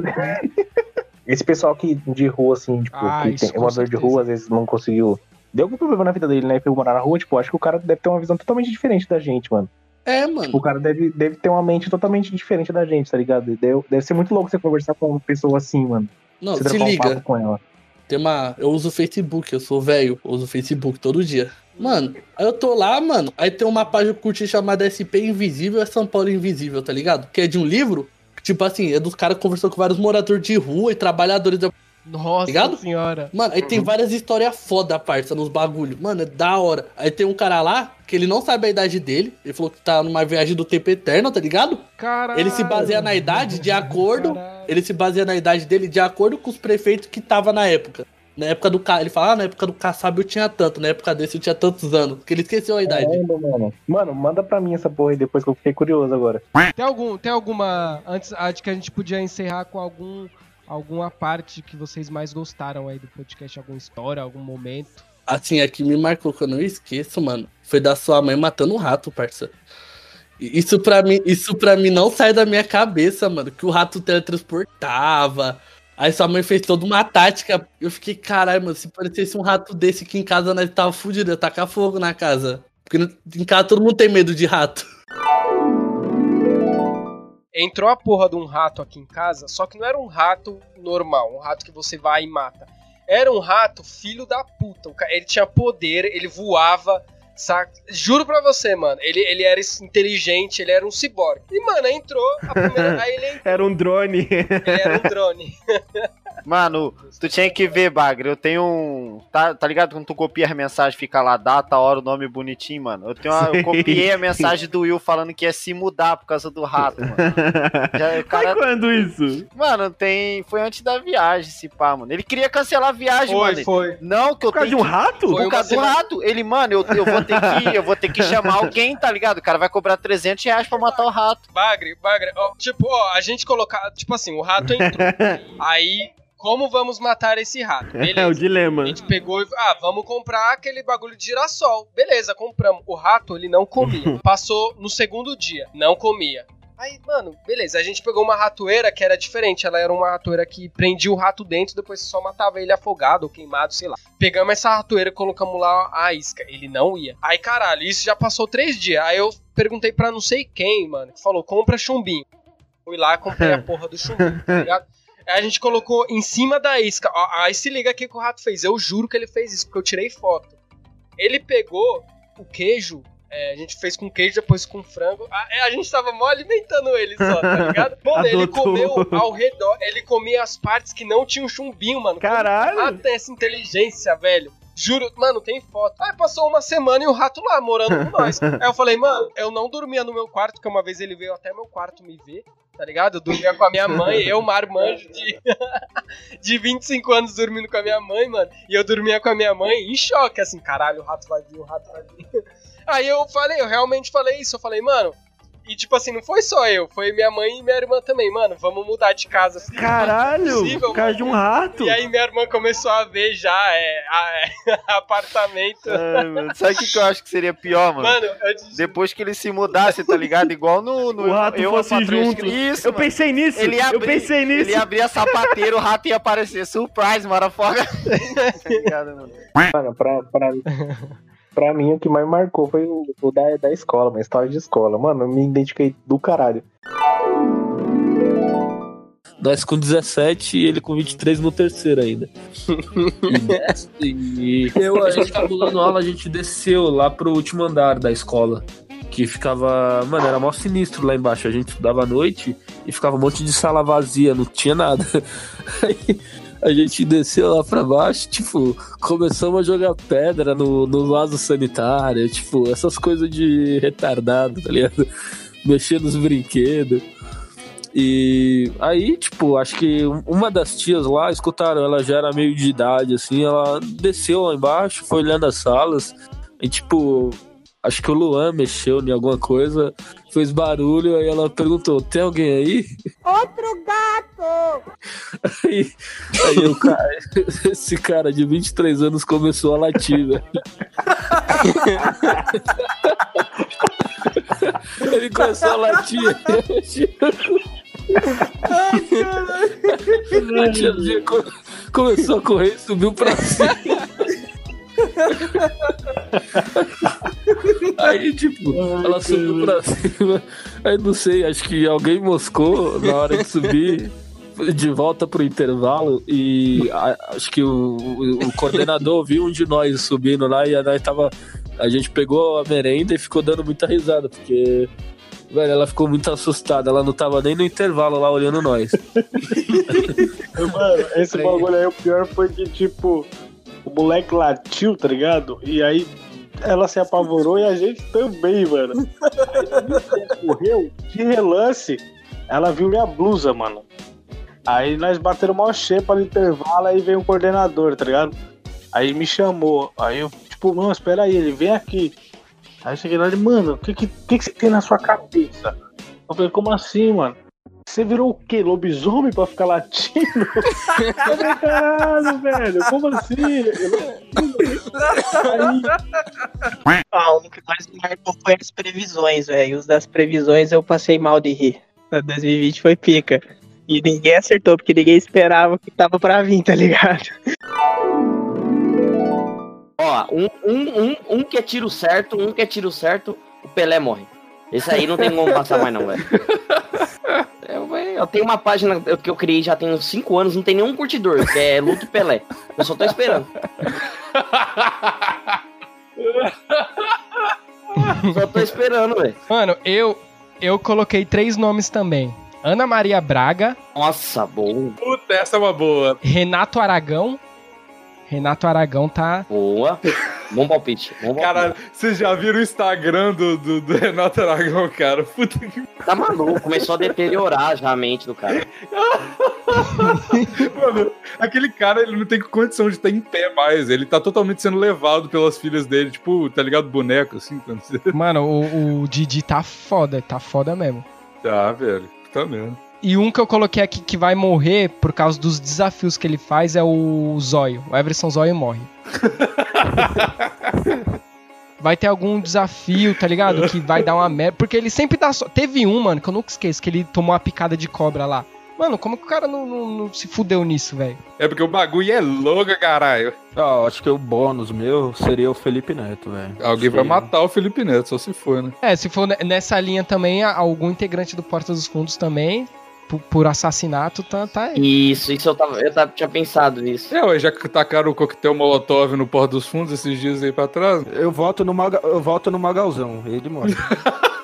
Esse pessoal que de rua, assim, tipo, Ah, que tem uma dor de rua, às vezes não conseguiu. Deu algum problema na vida dele, né? Foi morar na rua, tipo, acho que o cara deve ter uma visão totalmente diferente da gente, mano. É, mano. O cara deve, deve ter uma mente totalmente diferente da gente, tá ligado? Deve, deve ser muito louco você conversar com uma pessoa assim, mano. Não, se um liga. ela. Tem uma. Eu uso o Facebook, eu sou velho, eu uso o Facebook todo dia. Mano, aí eu tô lá, mano, aí tem uma página que eu curti chamada SP Invisível é São Paulo Invisível, tá ligado? Que é de um livro, que, tipo assim, é dos caras que conversou com vários moradores de rua e trabalhadores da. Nossa Ligado? senhora. Mano, aí tem várias histórias foda, parça, nos bagulho. Mano, é da hora. Aí tem um cara lá, que ele não sabe a idade dele, ele falou que tá numa viagem do tempo eterno, tá ligado? Caralho. Ele se baseia na idade de acordo Caralho. ele se baseia na idade dele de acordo com os prefeitos que tava na época. Na época do ele fala, ah, na época do Kassab eu tinha tanto, na época desse eu tinha tantos anos, porque ele esqueceu a idade. Caramba, mano. Mano, manda pra mim essa porra aí depois que eu fiquei curioso agora. Tem, algum, tem alguma. Antes acho que a gente podia encerrar com algum alguma parte que vocês mais gostaram aí do podcast, alguma história, algum momento. Assim, a que me marcou que eu não esqueço, mano, foi da sua mãe matando um rato, parça. Isso pra, mim, isso pra mim não sai da minha cabeça, mano. Que o rato teletransportava. Aí sua mãe fez toda uma tática. Eu fiquei, caralho, mano, se parecesse um rato desse aqui em casa, nós tava fudido, ia tacar fogo na casa. Porque em casa todo mundo tem medo de rato. Entrou a porra de um rato aqui em casa, só que não era um rato normal, um rato que você vai e mata. Era um rato filho da puta. Ele tinha poder, ele voava, saca? Juro pra você, mano. Ele, ele era inteligente, ele era um ciborgue. E, mano, entrou a primeira. aí ele, Era um drone. ele era um drone. Mano, tu tinha que ver, Bagre. Eu tenho um. Tá, tá ligado? Quando tu copia as mensagens, fica lá, data, hora, o nome bonitinho, mano. Eu, tenho uma- eu copiei a mensagem do Will falando que ia se mudar por causa do rato, mano. Já, o Foi cara, quando isso? mano, tem. Foi antes da viagem, esse pá, mano. Ele queria cancelar a viagem, mano. foi. Não, que eu Por causa de tenho um rato? Foi Por causa do rato. Ele, mano, eu, eu, vou ter que, eu vou ter que chamar alguém, tá ligado? O cara vai cobrar 300 reais pra matar o rato. Bagre, bagre. ó, tipo, ó, a gente colocar. Tipo assim, o rato entrou. aí, como vamos matar esse rato? É o Beleza. dilema. A gente pegou e. Ah, vamos comprar aquele bagulho de girassol. Beleza, compramos. O rato, ele não comia. Passou no segundo dia, não comia. Aí, mano, beleza. A gente pegou uma ratoeira que era diferente. Ela era uma ratoeira que prendia o rato dentro, depois só matava ele afogado ou queimado, sei lá. Pegamos essa ratoeira e colocamos lá a isca. Ele não ia. Aí, caralho, isso já passou três dias. Aí eu perguntei pra não sei quem, mano, que falou: compra chumbinho. Fui lá, comprei a porra do chumbinho, tá ligado? Aí a gente colocou em cima da isca. Ó, Aí se liga aqui que o rato fez. Eu juro que ele fez isso, porque eu tirei foto. Ele pegou o queijo. é, a gente fez com queijo, depois com frango. A, a gente tava mó alimentando ele só, tá ligado? Mano, ele comeu ao redor. Ele comia as partes que não tinham chumbinho, mano. Caralho. O tem essa inteligência, velho. Juro, mano, tem foto. Aí passou uma semana e o rato lá, morando com nós. Aí eu falei, mano, eu não dormia no meu quarto, porque uma vez ele veio até meu quarto me ver, tá ligado? Eu dormia com a minha mãe, eu, marmanjo de, de 25 anos dormindo com a minha mãe, mano. E eu dormia com a minha mãe em choque, assim, caralho, o rato vai vir, o rato vai vir. Aí eu falei, eu realmente falei isso. Eu falei, mano. E tipo assim, não foi só eu, foi minha mãe e minha irmã também, mano. Vamos mudar de casa. assim, Caralho, possível, por causa de um rato. E aí minha irmã começou a ver já é, a- é, apartamento. Mano, Sabe o que, que eu acho que seria pior, mano? Mano, eu disse, Depois que ele se mudasse, tá ligado? Igual no. no O rato eu, fosse junto. Isso, Eu mano. pensei nisso. Ele ia eu pensei nisso. Ele ia abrir a sapateira, o rato ia aparecer. Surprise, motherfucker. tá ligado, mano? Mano, pra, pra, pra mim o que mais marcou foi o, o da, da escola, uma história de escola. Mano, eu me identifiquei do caralho. Nós com 17 e ele com 23 no terceiro ainda. e eu, a gente tava dando aula, a gente desceu lá pro último andar da escola. Que ficava. Mano, era mó sinistro lá embaixo. A gente estudava à noite e ficava um monte de sala vazia, não tinha nada. Aí a gente desceu lá pra baixo, tipo, começamos a jogar pedra no, no vaso sanitário, tipo, essas coisas de retardado, tá ligado? Mexer nos brinquedos. E aí, tipo, acho que uma das tias lá, escutaram, ela já era meio de idade, assim, ela desceu lá embaixo, foi olhando as salas, e tipo, acho que o Luan mexeu em alguma coisa, fez barulho, aí ela perguntou, tem alguém aí? Outro gato! Aí, aí o cara, esse cara de 23 anos começou a latir, velho. Ele começou a latir. A tiazinha co- começou a correr e subiu pra cima. Aí, tipo, ela subiu pra cima. Aí não sei, acho que alguém moscou na hora de subir de volta pro intervalo e a- acho que o, o- o coordenador viu um de nós subindo lá e a, nós tava, a gente pegou a merenda e ficou dando muita risada, porque velho, ela ficou muito assustada, ela não tava nem no intervalo lá olhando nós. Mano, esse bagulho aí, o pior foi que, tipo, o moleque latiu, tá ligado? E aí ela se apavorou e a gente também, mano. Correu, de relance, ela viu minha blusa, mano. Aí nós bateram mó xepa no intervalo, aí veio um coordenador, tá ligado? Aí me chamou. Aí eu, tipo, não, espera aí, ele vem aqui. Aí eu cheguei lá e mano, o que, que, que que você tem na sua cabeça? Eu falei, como assim, mano? Você virou o quê? Lobisomem pra ficar latindo? eu falei, caralho, velho, como assim? Aí, Ah, o que mais me marcou foi as previsões, velho. Os das previsões eu passei mal de rir. Na 2020 foi pica. E ninguém acertou, porque ninguém esperava que tava pra vir, tá ligado? Ó, um, um, um, um que é tiro certo, um que é tiro certo, o Pelé morre. Esse aí não tem como passar mais, não, velho. Eu, eu tenho uma página que eu criei já tem uns 5 anos, não tem nenhum curtidor, que é Luto Pelé. Eu só tô esperando. Só tô esperando, velho. Mano, eu, eu coloquei três nomes também. Ana Maria Braga, Nossa, bom. Puta, essa é uma boa. Renato Aragão. Renato Aragão tá. Boa. Bom palpite. Bom palpite. Cara, vocês já viram o Instagram do, do, do Renato Aragão, cara? Puta que. Tá maluco, começou a deteriorar já a mente do cara. Mano, aquele cara, ele não tem condição de estar em pé mais. Ele tá totalmente sendo levado pelas filhas dele. Tipo, tá ligado? Boneco, assim. quando Mano, o, o Didi tá foda, tá foda mesmo. Tá, velho. Tá mesmo. E um que eu coloquei aqui que vai morrer por causa dos desafios que ele faz é o Zóio. O Everson Zóio morre. Vai ter algum desafio, tá ligado? Que vai dar uma merda. Porque ele sempre dá. só- Teve um, mano, que eu nunca esqueço, que ele tomou uma picada de cobra lá. Mano, como que o cara não, não- não se fudeu nisso, velho? É porque o bagulho é louco, caralho. Ah, acho que o bônus meu seria o Felipe Neto, velho. Alguém vai matar o Felipe Neto, só se for, né? É, se for ne- nessa linha também, algum integrante do Porta dos Fundos também, por, por assassinato, tá, tá aí. Isso, isso eu, tava, eu tava, tinha pensado nisso. É, ué, já que tacaram o coquetel Molotov no Porto dos Fundos esses dias aí pra trás. Eu voto no, Maga... eu voto no Magalzão, ele morre.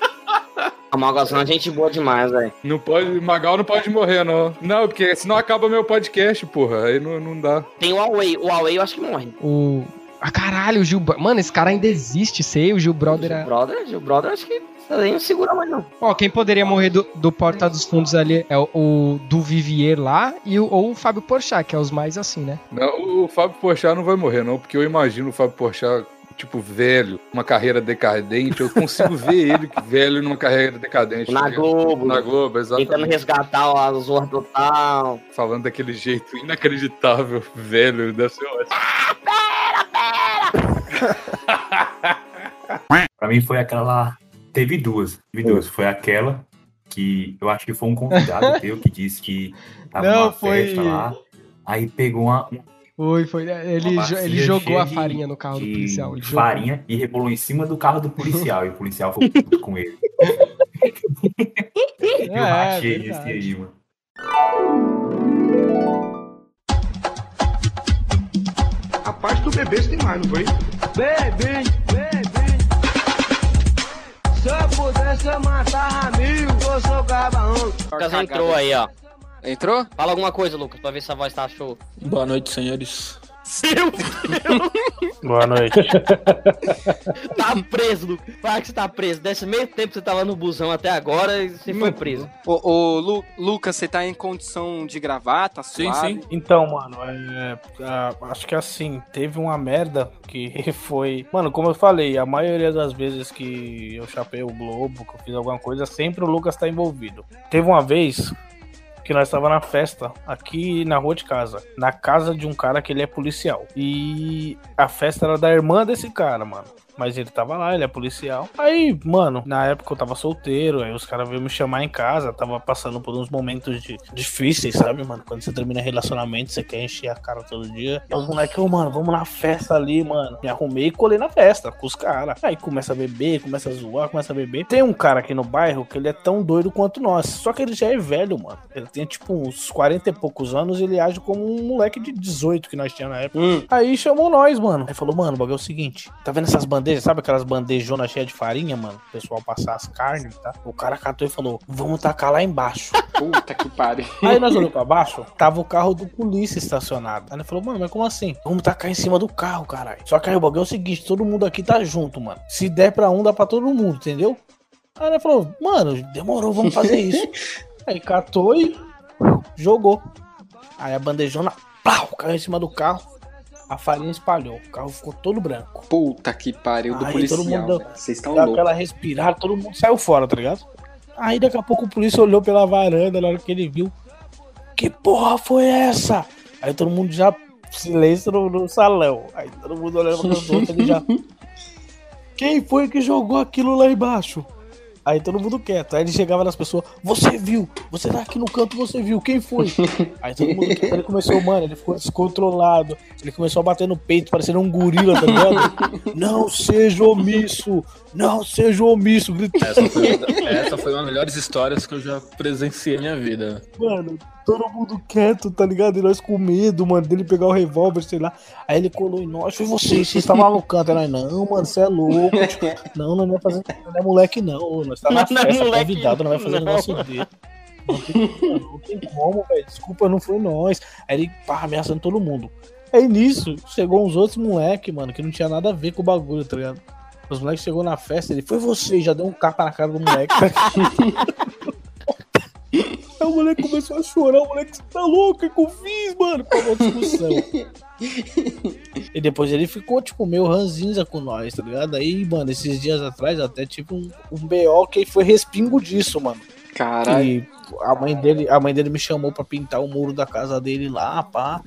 A Malgação é gente boa demais, velho. Não pode. Magal não pode morrer, não. Não, porque senão acaba meu podcast, porra. Aí não, não dá. Tem o Huawei. O Huawei eu acho que morre. O. Ah, caralho, o Gil. Mano, esse cara ainda existe, sei. O Gil Brother é. O brother, o brother acho que nem não segura mais, não. Ó, quem poderia morrer do, do Porta dos Fundos ali é o, o do Vivier lá e o, ou o Fábio Porchat, que é os mais assim, né? Não, o Fábio Porchat não vai morrer, não, porque eu imagino o Fábio Porchat, tipo, velho, uma carreira decadente. Eu consigo ver ele velho numa carreira decadente. Na tá? Globo. Na Globo, Tentando exatamente. resgatar a Zorra Total. Falando daquele jeito inacreditável, velho, deve ser ótimo. Pra mim foi aquela. Teve duas. Teve duas. Foi aquela que eu acho que foi um convidado teu que disse que tava Não, numa foi- festa lá. Aí pegou uma, um- Foi, foi. né? Ele, jo- ele jogou a de- farinha no carro do de policial. Ele jogou. farinha e rebolou em cima do carro do policial. e o policial foi puto com ele. eu É, rachei esse aí, mano. A parte do bebê tem mais, não foi? Bebê. Se eu pudesse, eu matava mil. Eu sou cabarão. Lucas entrou aí, ó. Entrou? Fala alguma coisa, Lucas, pra ver se a voz tá show. Boa noite, senhores. Seu Boa noite. Tá preso, Lucas. Fala que você tá preso. Desse meio tempo que você tava no busão até agora e você foi preso. Ô, ô, Lu- Lucas, você tá em condição de gravar? Tá suave? Então, mano, é, ah, acho que assim, teve uma merda que foi. Mano, como eu falei, a maioria das vezes que eu chapei o Globo, que eu fiz alguma coisa, sempre o Lucas tá envolvido. Teve uma vez que nós estava na festa aqui na rua de casa, na casa de um cara que ele é policial. E a festa era da irmã desse cara, mano. Mas ele tava lá, ele é policial. Aí, mano, na época eu tava solteiro, aí os caras veio me chamar em casa, tava passando por uns momentos de, difíceis, sabe, mano? Quando você termina relacionamento, você quer encher a cara todo dia. E os moleques, ô, mano, vamos na festa ali, mano. Me arrumei e colei na festa com os caras. Aí começa a beber, começa a zoar, começa a beber. Tem um cara aqui no bairro que ele é tão doido quanto nós. Só que ele já é velho, mano. Ele tem tipo uns 40 e poucos anos e ele age como um moleque de 18 que nós tínhamos na época. Aí chamou nós, mano. Aí falou, mano, o bagulho é o seguinte: tá vendo essas bandejas? Sabe aquelas bandejonas cheias de farinha, mano? O pessoal passar as carnes, tá? O cara catou e falou: vamos tacar lá embaixo. Puta que pariu. Aí nós olhamos pra baixo, tava o carro do polícia estacionado. Aí ele falou, mano, mas como assim? Vamos tacar em cima do carro, caralho. Só que aí o bagulho é o seguinte: todo mundo aqui tá junto, mano. Se der pra um, dá pra todo mundo, entendeu? Aí ele falou, mano, demorou, vamos fazer isso. aí catou e jogou. Aí a bandejona, plau, caiu em cima do carro. A farinha espalhou. O carro ficou todo branco. Puta que pariu do Aí policial. Vocês estão loucos. aquela respirada, todo mundo saiu fora, tá ligado? Aí daqui a pouco o polícia olhou pela varanda na hora que ele viu. Que porra foi essa? Aí todo mundo já silêncio no, no salão. Aí todo mundo olhando pra outro, ele já. Quem foi que jogou aquilo lá embaixo? Aí todo mundo quieto. Aí ele chegava nas pessoas, você viu? Você tá aqui no canto, você viu? Quem foi? Aí todo mundo quieto. Ele começou, mano, ele ficou descontrolado. Ele começou a bater no peito, parecendo um gorila, tá ligado? Não seja omisso! Não seja omisso! Essa foi, essa foi uma das melhores histórias que eu já presenciei na minha vida. Mano, todo mundo quieto, tá ligado? E nós com medo, mano, dele pegar o revólver, sei lá. Aí ele colou em nós, foi vocês, vocês estavam no canto. Aí nós, não, mano, você é louco. Não, não é fazer, não é moleque, não. Nós tá na Não é festa, moleque, convidado, não vai fazer não. negócio dele. Não tem, não tem como, velho. Desculpa, não foi nós. Aí ele, pá, ameaçando todo mundo. Aí nisso, chegou uns outros moleque, mano, que não tinha nada a ver com o bagulho, tá ligado? Os moleques chegou na festa, ele foi você, já deu um capa na cara do moleque. Aí o moleque começou a chorar, o moleque, você tá louco? O que eu fiz, mano? Com uma discussão. E depois ele ficou, tipo, meio ranzinza com nós, tá ligado? Aí, mano, esses dias atrás, até tipo um, um BO que foi respingo disso, mano. Caralho. E a mãe dele, a mãe dele me chamou pra pintar o muro da casa dele lá, pá.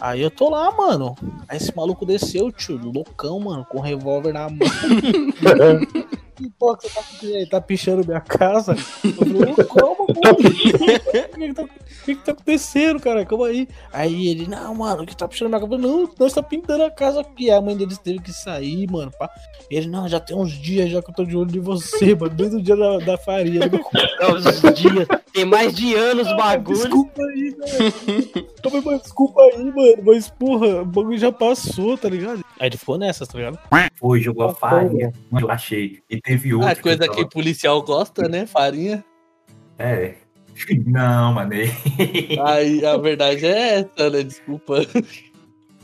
Aí eu tô lá, mano. Aí esse maluco desceu, tio, loucão, mano, com um revólver na mão. que porra que você tá fazendo aí? Tá pichando minha casa? Eu falei, "Ô, calma, pô. O que, que, tá, o que que tá acontecendo, cara? Calma aí. Aí ele, não, mano, o que tá pichando minha falei, Não, nós tá pintando a casa aqui. A mãe deles teve que sair, mano. Pá. Ele, não, já tem uns dias já que eu tô de olho de você, mano. Desde o dia da, da farinha. Uns dias. Tem mais de anos o bagulho. Desculpa aí, velho. Toma, mas desculpa aí, mano. Mas, porra, o bagulho já passou, tá ligado? Aí ele ficou nessas, tá ligado? Foi, jogou a farinha. Eu achei. E teve outro. A coisa que tava- policial gosta, né? Farinha. É. Não, mano. Aí a verdade é essa, né? Desculpa.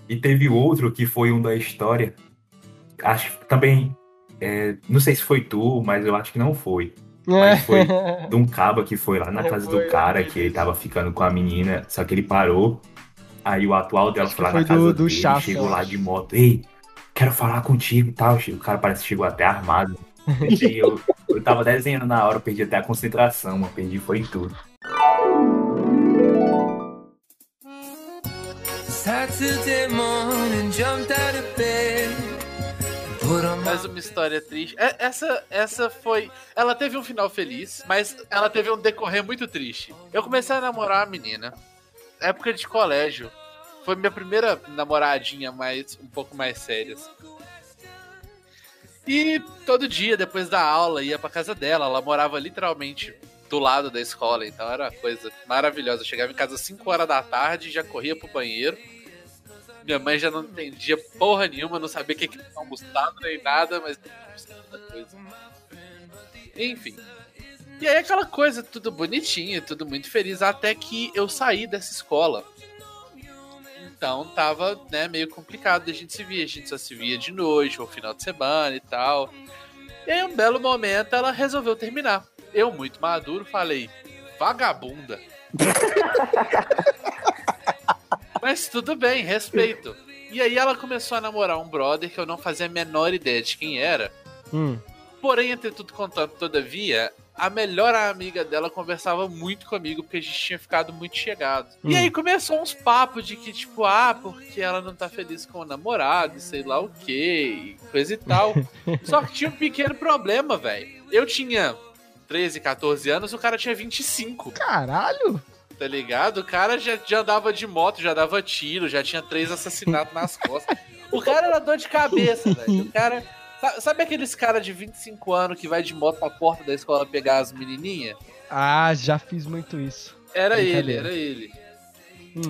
E teve outro que foi um da história. Acho que também. é, não sei se foi tu, mas eu acho que não foi. Mas foi de um caba que foi lá na casa do cara, que ele tava ficando com a menina, só que ele parou. Aí o atual dela foi lá na casa do- do dele, Chafa, chegou lá de moto. Ei, quero falar contigo e tal. O cara parece que chegou até armado. E eu, eu tava desenhando na hora, eu perdi até a concentração, mano. Perdi foi em tudo. Saturday morning, jumped out of bed. Put on my Mais uma história triste. É, Essa, essa foi. Ela teve um final feliz, mas ela teve um decorrer muito triste. Eu comecei a namorar uma menina, época de colégio. Foi minha primeira namoradinha mais um pouco mais séria. E todo dia, depois da aula, ia pra casa dela. Ela morava literalmente do lado da escola, então era uma coisa maravilhosa. Eu chegava em casa às 5 horas da tarde, já corria pro banheiro. Minha mãe já não entendia porra nenhuma, não sabia o que tinha almoçado nem nada, mas coisa. Enfim. E aí aquela coisa, tudo bonitinho, tudo muito feliz, até que eu saí dessa escola. Então tava, né, meio complicado da gente se via. A gente só se via de noite ou final de semana e tal. E aí, um belo momento, ela resolveu terminar. Eu, muito maduro, falei: vagabunda. Mas tudo bem, respeito. E aí ela começou a namorar um brother que eu não fazia a menor ideia de quem era. Hum. Porém, entre tudo contanto, todavia, a melhor amiga dela conversava muito comigo porque a gente tinha ficado muito chegado. E Hum. aí começou uns papos de que, tipo, ah, porque ela não tá feliz com o namorado, e sei lá o que, coisa e tal. Só que tinha um pequeno problema, velho. Eu tinha 13, 14 anos, o cara tinha 25. Caralho! Tá ligado? O cara já, já andava de moto, já dava tiro, já tinha três assassinatos nas costas. O cara era dor de cabeça, velho. O cara. Sa- Sabe aqueles cara de 25 anos que vai de moto pra porta da escola pegar as menininhas? Ah, já fiz muito isso. Era ele, era ele.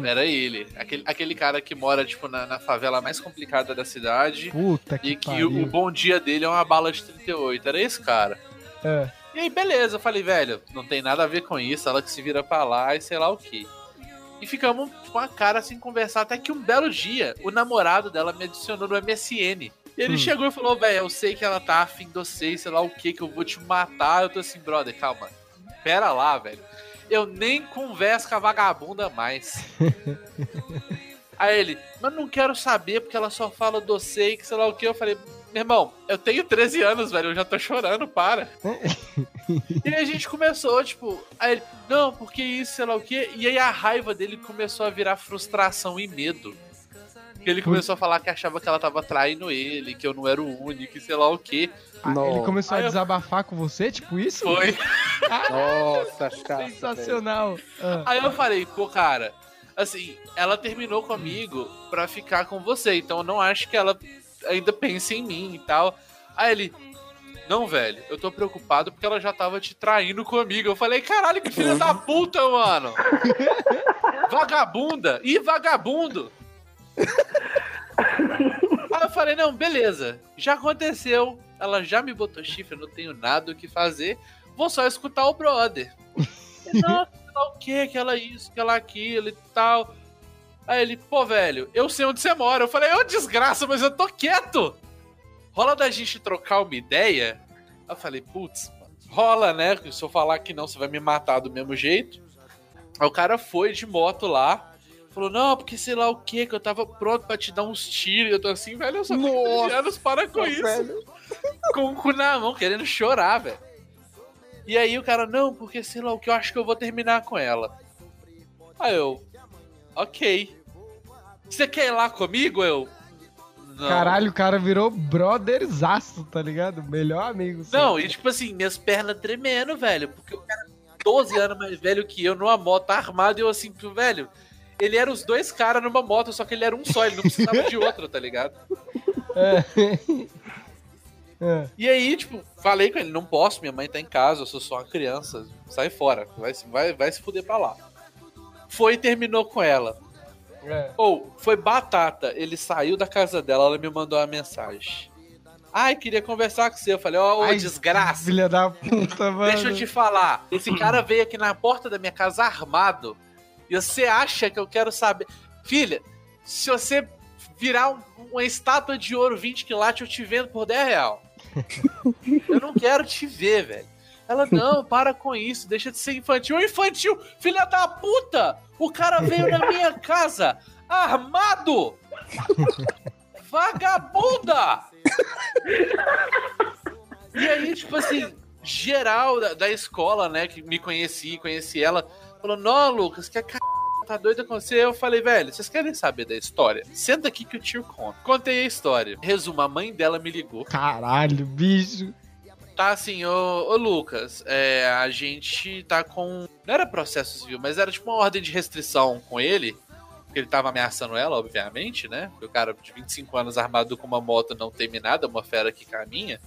Era ele. Aquele, aquele cara que mora, tipo, na, na favela mais complicada da cidade. Puta que e que pariu. o, o bom dia dele é uma bala de 38. Era esse cara. É. E aí, beleza, eu falei, velho, não tem nada a ver com isso, ela que se vira pra lá e sei lá o que. E ficamos com a cara assim conversar, até que um belo dia, o namorado dela me adicionou no MSN. E ele Hum. chegou e falou, velho, eu sei que ela tá afim de você, sei lá o que, que eu vou te matar. Eu tô assim, brother, calma. Pera lá, velho. Eu nem converso com a vagabunda mais. Aí ele, mas não quero saber porque ela só fala doce e que sei lá o que. Eu falei, meu irmão, eu tenho 13 anos, velho, eu já tô chorando, para. e aí a gente começou, tipo, aí ele, não, porque isso, sei lá o quê. E aí a raiva dele começou a virar frustração e medo. Que ele começou a falar que achava que ela tava traindo ele, que eu não era o único, e sei lá o quê. Ah, Ele começou a desabafar com você, tipo isso? Foi. Nossa, cara. Sensacional. Ah. Aí eu falei, pô, cara, assim, ela terminou comigo pra ficar com você, então eu não acho que ela ainda pense em mim e tal. Aí ele, não, velho, eu tô preocupado porque ela já tava te traindo comigo. Eu falei, caralho, que filha da puta, mano. Vagabunda. Ih, vagabundo. Aí eu falei, não, beleza, já aconteceu. Ela já me botou chifre, eu não tenho nada o que fazer. Vou só escutar o brother. Não, lá o que, que ela isso, que ela aquilo e tal. Aí ele, pô, velho, eu sei onde você mora. Eu falei, ô desgraça, mas eu tô quieto. Rola da gente trocar uma ideia? Aí eu falei, putz, rola, né? Se eu falar que não, você vai me matar do mesmo jeito. Aí o cara foi de moto lá. Falou, não, porque sei lá o que, que eu tava pronto pra te dar uns tiros. Eu tô assim, velho, eu só tenho 13 anos, para com isso. Com o cu na mão, querendo chorar, velho. E aí o cara, não, porque sei lá o que, eu acho que eu vou terminar com ela. Aí eu, ok. Você quer ir lá comigo? Eu. Não. Caralho, o cara virou brotherzaço, tá ligado? Melhor amigo. Não, e tipo assim, minhas pernas tremendo, velho. Porque o cara, 12 anos mais velho que eu, numa moto armado, e eu assim, velho. Ele era os dois caras numa moto, só que ele era um só, ele não precisava de outro, tá ligado? É. É. E aí, tipo, falei com ele, não posso, minha mãe tá em casa, eu sou só uma criança, sai fora, vai, se- vai, vai se fuder pra lá. Foi e terminou com ela. É. Ou, foi batata, ele saiu da casa dela, ela me mandou uma mensagem. Ai, queria conversar com você. Eu falei, ó, ô Ai, desgraça. Filha da puta, mano. Deixa eu te falar. Esse cara veio aqui na porta da minha casa armado. E você acha que eu quero saber. Filha, se você virar um- uma estátua de ouro 20 quilates, eu te vendo por 10 real. Eu não quero te ver, velho. Ela, não, para com isso, deixa de ser infantil. Infantil, filha da puta! O cara veio na minha casa armado! Vagabunda! E aí, tipo assim, geral da, da escola, né, que me conhecia, conheci ela, falou: Não, Lucas, que a c... tá doida com você? Eu falei, velho, vocês querem saber da história? Senta aqui que eu tio conto. Contei a história. Resumo, a mãe dela me ligou. Caralho, bicho. Tá assim, ô, ô Lucas, é, a gente tá com. Não era processo civil, mas era tipo uma ordem de restrição com ele. Porque ele tava ameaçando ela, obviamente, né? Porque o cara de 25 anos armado com uma moto não teme nada, uma fera que caminha.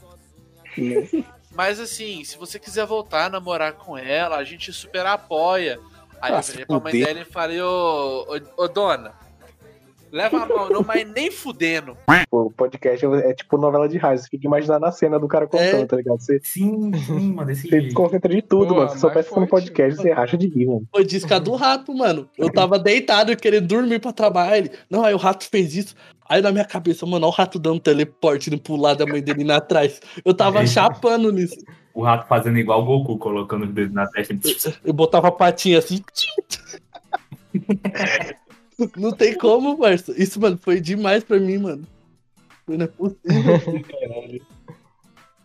Mas assim, se você quiser voltar a namorar com ela, a gente super apoia. Aí Ah, eu virei pra mãe dela e falei, ô, ô, ô dona, leva a mão, não, mas nem fudendo. O podcast é tipo novela de rádio. Você fica imaginando a cena do cara contando, É. tá ligado? Você, Sim, sim, mano, desse você jeito. desconcentra de tudo, Pô, mano. Se soubesse que no podcast, você racha de rir, mano. Foi disca do rato, mano. Eu tava deitado querendo dormir pra trabalhar. Ele, não, aí o rato fez isso. Aí na minha cabeça, mano, ó, o rato dando teleporte indo pro lado da mãe dele indo atrás. Eu tava É. chapando nisso. O rato fazendo igual o Goku, colocando os dedos na testa. Eu botava a patinha assim. Não tem como, parça. Isso, mano, foi demais pra mim, mano. Não é possível.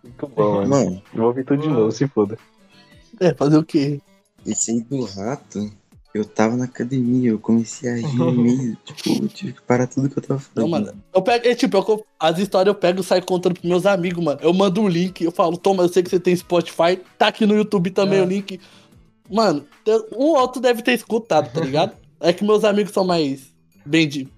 Muito bom, mano. Eu vou ouvir tudo de novo, se foda. É, fazer o quê? Esse aí do rato, eu tava na academia, eu comecei a rir no meio, tipo, eu tive que parar tudo que eu tava Não, fazendo. mano. Eu pego, é, tipo, eu- as histórias eu pego e saio contando pros meus amigos, mano. Eu mando o link, eu falo, toma, eu sei que você tem Spotify, tá aqui no YouTube também É. o link. Mano, um outro deve ter escutado, tá ligado? É que meus amigos são mais bem de.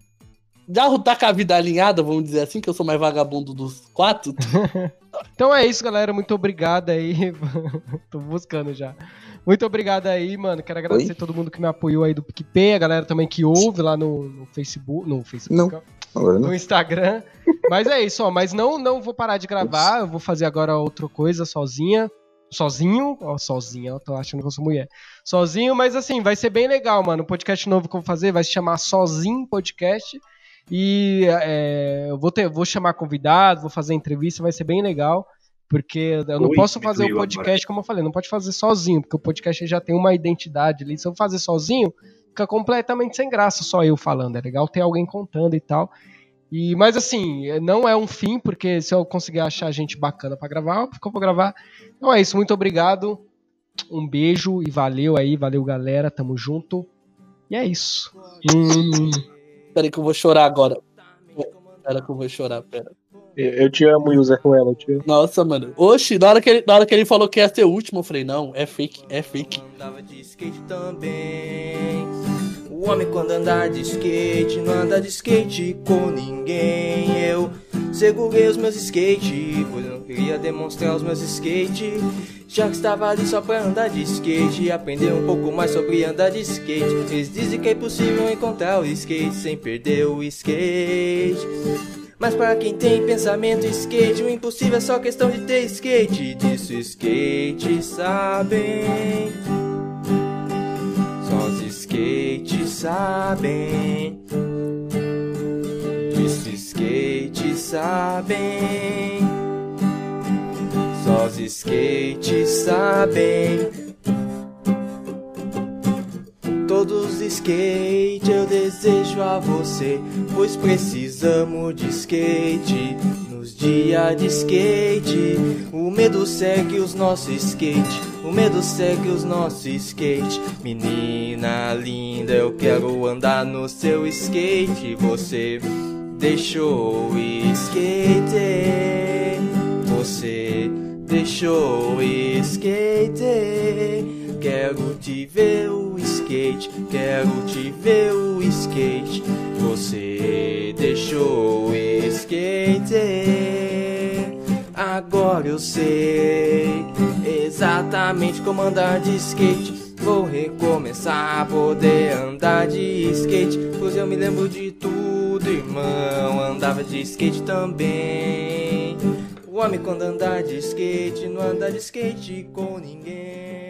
Já tá com a vida alinhada, vamos dizer assim, que eu sou mais vagabundo dos quatro. Então é isso, galera. Muito obrigado aí. Tô buscando já. Muito obrigado aí, mano. Quero agradecer Oi? todo mundo que me apoiou aí do PicPay, a galera também que ouve lá no, no Facebook. No Facebook. Não, agora não. No Instagram. Mas é isso, ó. Mas não, não vou parar de gravar. Eu vou fazer agora outra coisa sozinha. Sozinho, ó, sozinha, eu tô achando que eu sou mulher. Sozinho, mas assim, vai ser bem legal, mano. O podcast novo que eu vou fazer vai se chamar Sozinho Podcast. E é, eu vou, ter, vou chamar convidado, vou fazer entrevista, vai ser bem legal. Porque eu não Oi, posso fazer o podcast, como eu falei, não pode fazer sozinho, porque o podcast já tem uma identidade ali. Se eu fazer sozinho, fica completamente sem graça só eu falando. É legal ter alguém contando e tal. E, mas assim, não é um fim, porque se eu conseguir achar gente bacana pra gravar, eu vou gravar. Então é isso, muito obrigado. Um beijo e valeu aí, valeu galera, tamo junto. E é isso. Hum. Peraí que eu vou chorar agora. Pera que eu vou chorar, pera. Eu, te amo, User Ruela, eu te amo. Nossa, mano. Oxi, na hora, que ele, na hora que ele falou que ia ser o último, eu falei, não, é fake, é fake. Andava de skate também. O homem quando andar de skate não anda de skate com ninguém. Eu segurei os meus skate, pois não queria demonstrar os meus skate. Já que estava ali só pra andar de skate, aprender um pouco mais sobre andar de skate. Eles dizem que é possível encontrar o skate sem perder o skate. Mas para quem tem pensamento skate, o impossível é só questão de ter skate. Disso skate sabem. Sabem. Disso skate sabem. Só os skates sabem. Todos skate eu desejo a você, pois precisamos de skate. Nos dias de skate, o medo segue os nossos skate, o medo segue os nossos skate. Menina linda, eu quero andar no seu skate. Você deixou o skate, você deixou o skate. Quero te ver o skate, quero te ver o skate. Você deixou o skate. Agora eu sei exatamente como andar de skate. Vou recomeçar a poder andar de skate. Pois eu me lembro de tudo, irmão. Andava de skate também. O homem quando andar de skate, não anda de skate com ninguém.